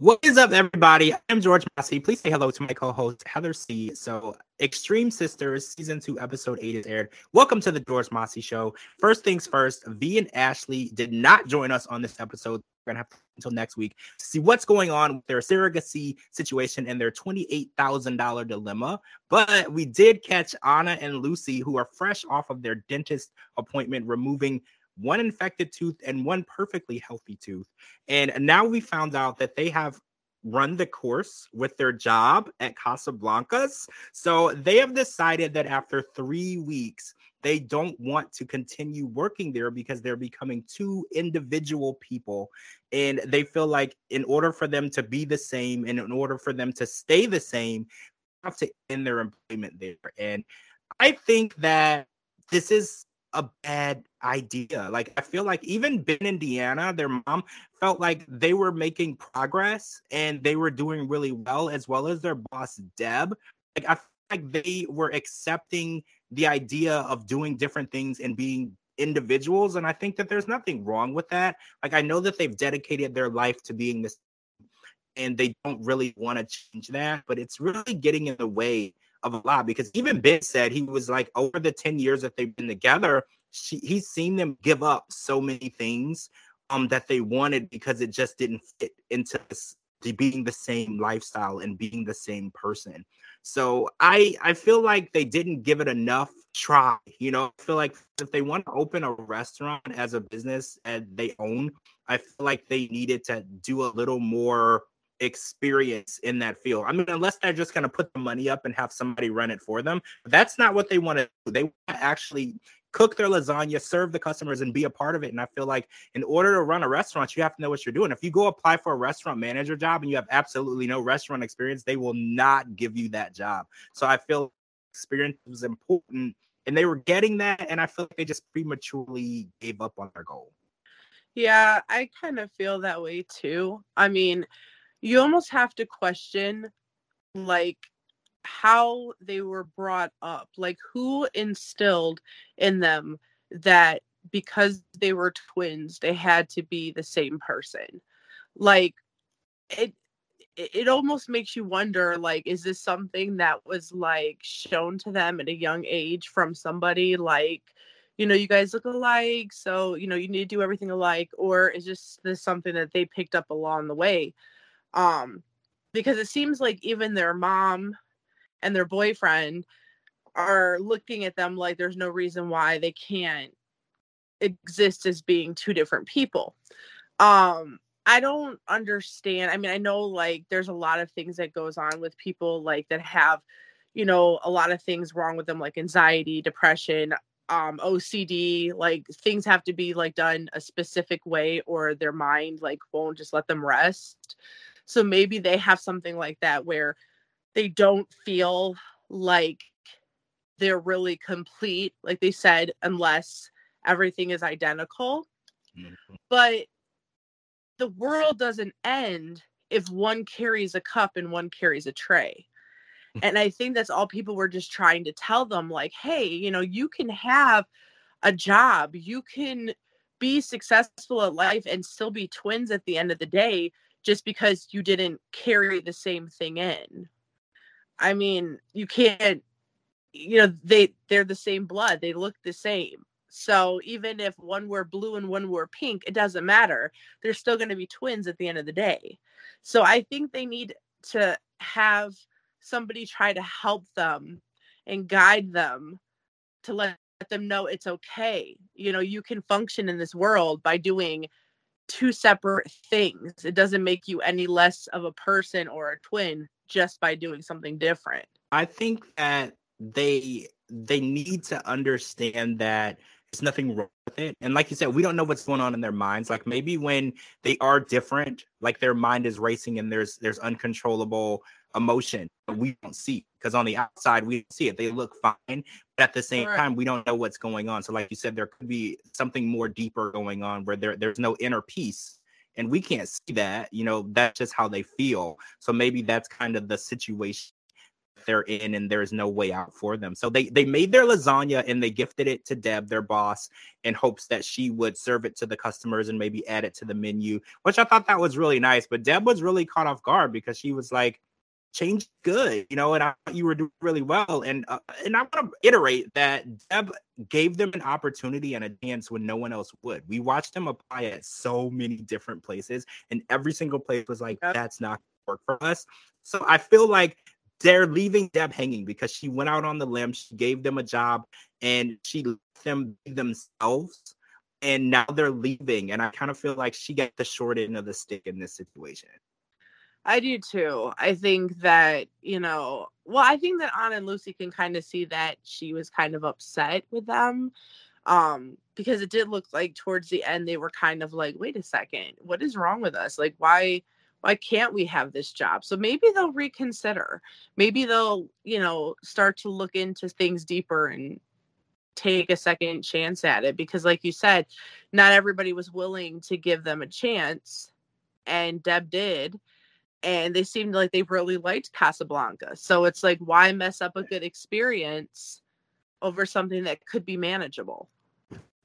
What is up, everybody? I'm George Mossey. Please say hello to my co-host Heather C. So, Extreme Sisters season two, episode eight is aired. Welcome to the George Mossey Show. First things first, Vee and Ashley did not join us on this episode. We're gonna have to until next week to see what's going on with their surrogacy situation and their twenty-eight thousand dollar dilemma. But we did catch Anna and Lucy, who are fresh off of their dentist appointment, removing one infected tooth and one perfectly healthy tooth. And now we found out that they have run the course with their job at Casablancas. So they have decided that after three weeks, they don't want to continue working there because they're becoming two individual people. And they feel like in order for them to be the same and in order for them to stay the same, have to end their employment there. And I think that this is a bad idea. Like I feel like even Ben and Deanna, their mom felt like they were making progress and they were doing really well, as well as their boss Deb. Like I feel like they were accepting the idea of doing different things and being individuals. And I think that there's nothing wrong with that. Like I know that they've dedicated their life to being this and they don't really want to change that, but it's really getting in the way of a lot because even Ben said he was like over the 10 years that they've been together, she, he's seen them give up so many things um that they wanted because it just didn't fit into this, being the same lifestyle and being the same person. So I I feel like they didn't give it enough try. You know, I feel like if they want to open a restaurant as a business and they own, I feel like they needed to do a little more experience in that field. I mean, unless they're just going to put the money up and have somebody run it for them, that's not what they want to do. They want to actually cook their lasagna, serve the customers, and be a part of it. And I feel like in order to run a restaurant, you have to know what you're doing. If you go apply for a restaurant manager job and you have absolutely no restaurant experience, they will not give you that job. So I feel experience was important and they were getting that. And I feel like they just prematurely gave up on their goal. Yeah, I kind of feel that way too. I mean, you almost have to question like how they were brought up like who instilled in them that because they were twins they had to be the same person? Like it it almost makes you wonder like is this something that was like shown to them at a young age from somebody like you know you guys look alike so you know you need to do everything alike or is just this something that they picked up along the way um because it seems like even their mom and their boyfriend are looking at them like there's no reason why they can't exist as being two different people. Um i don't understand i mean i know like there's a lot of things that goes on with people like that have you know a lot of things wrong with them like anxiety depression um ocd like things have to be like done a specific way or their mind like won't just let them rest so maybe they have something like that where they don't feel like they're really complete, like they said, unless everything is identical. Mm-hmm. But the world doesn't end if one carries a cup and one carries a tray. and I think that's all people were just trying to tell them like, hey, you know, you can have a job, you can be successful at life and still be twins at the end of the day just because you didn't carry the same thing in. I mean, you can't you know, they they're the same blood. They look the same. So even if one were blue and one were pink, it doesn't matter. They're still going to be twins at the end of the day. So I think they need to have somebody try to help them and guide them to let them know it's okay. You know, you can function in this world by doing two separate things. It doesn't make you any less of a person or a twin just by doing something different. I think that they they need to understand that there's nothing wrong with it. And like you said, we don't know what's going on in their minds. Like maybe when they are different, like their mind is racing and there's there's uncontrollable emotion that we don't see because on the outside we see it they look fine but at the same right. time we don't know what's going on so like you said there could be something more deeper going on where there, there's no inner peace and we can't see that you know that's just how they feel so maybe that's kind of the situation they're in and there's no way out for them. So they they made their lasagna and they gifted it to Deb, their boss, in hopes that she would serve it to the customers and maybe add it to the menu, which I thought that was really nice. But Deb was really caught off guard because she was like, change good, you know, and I thought you were doing really well. And uh, and I want to iterate that Deb gave them an opportunity and a chance when no one else would. We watched them apply at so many different places, and every single place was like, that's not work for us. So I feel like they're leaving Deb hanging because she went out on the limb, she gave them a job, and she let them be themselves. And now they're leaving, and I kind of feel like she got the short end of the stick in this situation. I do too. I think that, you know, well, I think that Anna and Lucy can kind of see that she was kind of upset with them. Um, because it did look like towards the end they were kind of like, wait a second, what is wrong with us? Like, why why can't we have this job? So maybe they'll reconsider. Maybe they'll, you know, start to look into things deeper and take a second chance at it because like you said, not everybody was willing to give them a chance and Deb did and they seemed like they really liked Casablanca. So it's like, why mess up a good experience over something that could be manageable?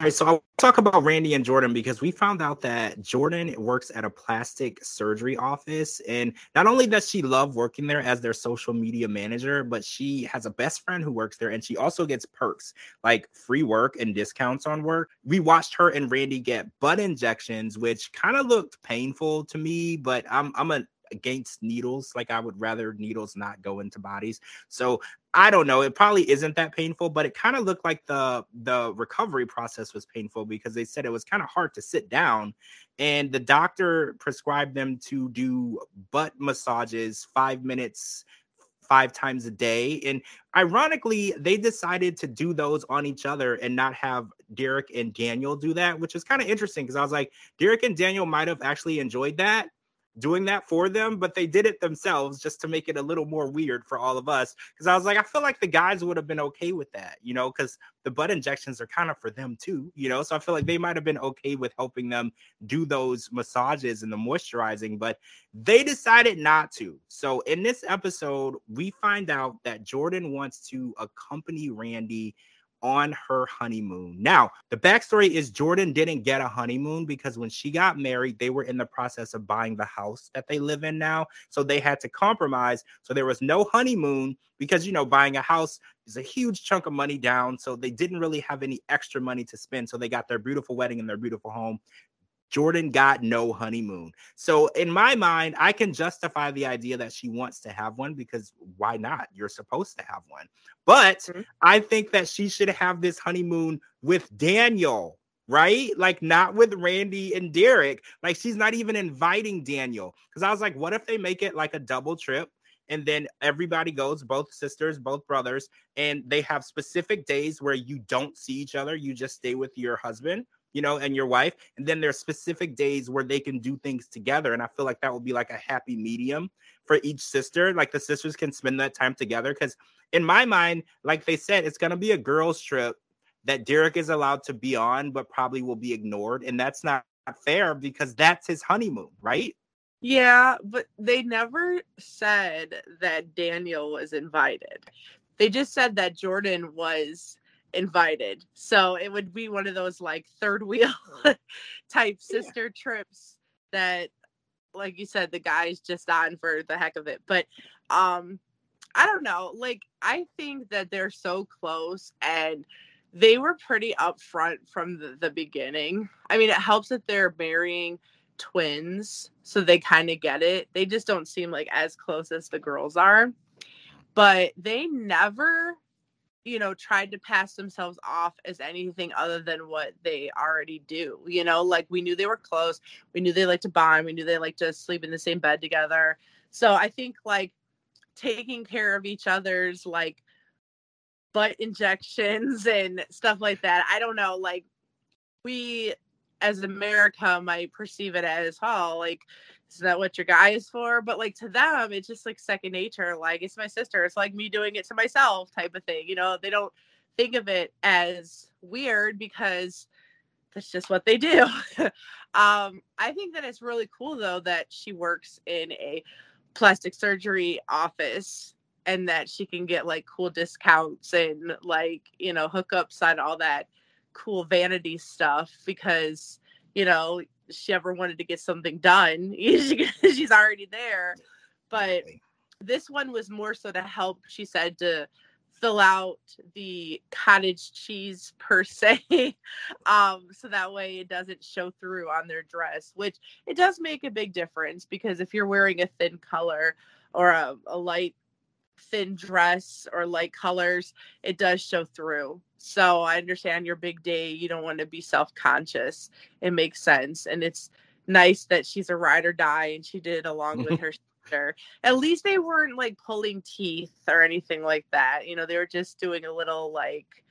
All right, so I'll talk about Randi and Jordan because we found out that Jordan works at a plastic surgery office. And not only does she love working there as their social media manager, but she has a best friend who works there and she also gets perks like free work and discounts on work. We watched her and Randi get butt injections, which kind of looked painful to me, but I'm I'm a against needles. Like I would rather needles not go into bodies. So I don't know. It probably isn't that painful, but it kind of looked like the the recovery process was painful because they said it was kind of hard to sit down, and the doctor prescribed them to do butt massages five minutes five times a day. And ironically, they decided to do those on each other and not have Derek and Daniel do that, which is kind of interesting because I was like, Derek and Daniel might have actually enjoyed that doing that for them, but they did it themselves just to make it a little more weird for all of us. Because I was like, I feel like the guys would have been okay with that, you know, because the butt injections are kind of for them too, you know. So I feel like they might have been okay with helping them do those massages and the moisturizing, but they decided not to. So in this episode, we find out that Jordan wants to accompany Randi on her honeymoon. Now, the backstory is Jordan didn't get a honeymoon because when she got married, they were in the process of buying the house that they live in now. So they had to compromise. So there was no honeymoon because, you know, buying a house is a huge chunk of money down. So they didn't really have any extra money to spend. So they got their beautiful wedding and their beautiful home. Jordan got no honeymoon. So in my mind, I can justify the idea that she wants to have one because why not? You're supposed to have one. But mm-hmm. I think that she should have this honeymoon with Daniel, right? Like not with Randi and Derek. Like she's not even inviting Daniel. Because I was like, what if they make it like a double trip? And then everybody goes, both sisters, both brothers, and they have specific days where you don't see each other. You just stay with your husband you know, and your wife. And then there's specific days where they can do things together. And I feel like that would be like a happy medium for each sister. Like the sisters can spend that time together. Because in my mind, like they said, it's to be a girls' trip that Derek is allowed to be on, but probably will be ignored. And that's not fair because that's his honeymoon, right? Yeah, but they never said that Daniel was invited. They just said that Jordan was invited. So it would be one of those like third wheel type sister yeah. trips that like you said the guy's just on for the heck of it. But um I don't know. Like I think that they're so close and they were pretty upfront from the, the beginning. I mean, it helps that they're marrying twins, so they kind of get it. They just don't seem like as close as the girls are. But they never you know, tried to pass themselves off as anything other than what they already do. You know, like we knew they were close. We knew they liked to bond. We knew they liked to sleep in the same bed together. So I think like taking care of each other's like butt injections and stuff like that. I don't know. Like we as America might perceive it as, oh, like is that what your guy is for? But like to them, it's just like second nature. Like it's my sister. It's like me doing it to myself type of thing. You know, they don't think of it as weird because that's just what they do. um, I think that it's really cool though that she works in a plastic surgery office and that she can get like cool discounts and like you know hookups on all that cool vanity stuff because you know she ever wanted to get something done she's already there. But this one was more so to help she said to fill out the cottage cheese per se um so that way it doesn't show through on their dress which it does make a big difference because if you're wearing a thin color or a, a light thin dress or light colors it does show through so i understand your big day you don't want to be self-conscious it makes sense and it's nice that she's a ride or die and she did it along with her sister. at least they weren't like pulling teeth or anything like that. You know, they were just doing a little like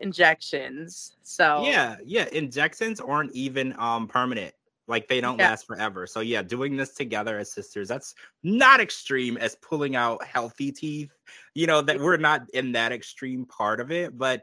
injections. So yeah, yeah, injections aren't even um permanent. Like they don't yeah. last forever. So yeah, doing this together as sisters, that's not extreme as pulling out healthy teeth. You know, that we're not in that extreme part of it, but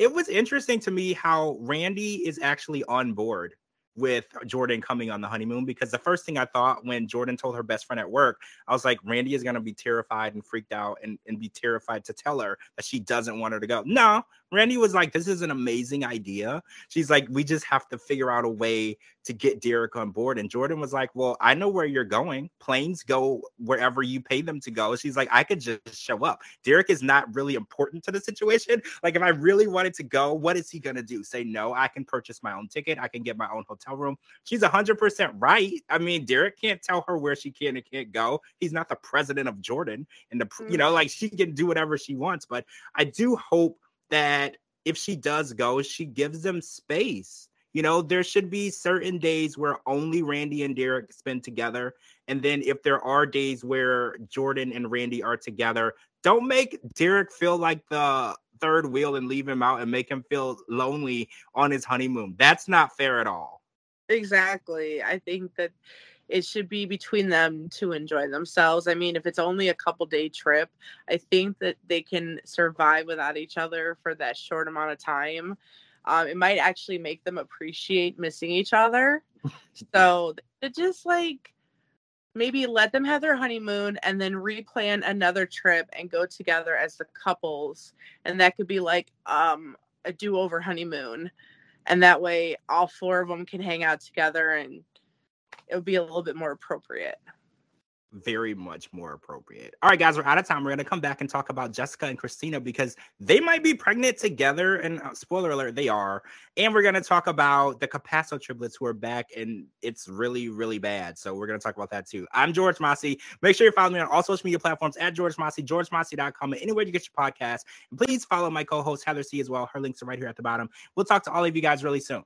it was interesting to me how Randi is actually on board with Jordan coming on the honeymoon because the first thing I thought when Jordan told her best friend at work, I was like, Randi is to be terrified and freaked out and, and be terrified to tell her that she doesn't want her to go. No, Randi was like, This is an amazing idea. She's like, We just have to figure out a way to get Derek on board. And Jordan was like, Well, I know where you're going. Planes go wherever you pay them to go. She's like, I could just show up. Derek is not really important to the situation. Like, if I really wanted to go, what is he to do? Say, No, I can purchase my own ticket. I can get my own hotel room. She's 100% right. I mean, Derek can't tell her where she can and can't go. He's not the president of Jordan. And the, you know, mm. like she can do whatever she wants. But I do hope that if she does go, she gives them space. You know, there should be certain days where only Randi and Derek spend together. And then if there are days where Jordan and Randi are together, don't make Derek feel like the third wheel and leave him out and make him feel lonely on his honeymoon. That's not fair at all. Exactly. I think that it should be between them to enjoy themselves. I mean, if it's only a couple day trip, I think that they can survive without each other for that short amount of time. Um, it might actually make them appreciate missing each other. so just like maybe let them have their honeymoon and then replan another trip and go together as the couples. And that could be like um, a do over honeymoon. And that way, all four of them can hang out together and it would be a little bit more appropriate very much more appropriate. All right, guys, we're out of time. We're going to come back and talk about Jessica and Christina because they might be pregnant together. And uh, spoiler alert, they are. And we're going to talk about the Capasso triplets who are back, and it's really, really bad. So we're going to talk about that too. I'm George Mossey. Make sure you follow me on all social media platforms at George Mossey, georgemossey.com, and anywhere you get your podcast. And please follow my co host, Heather C, as well. Her links are right here at the bottom. We'll talk to all of you guys really soon.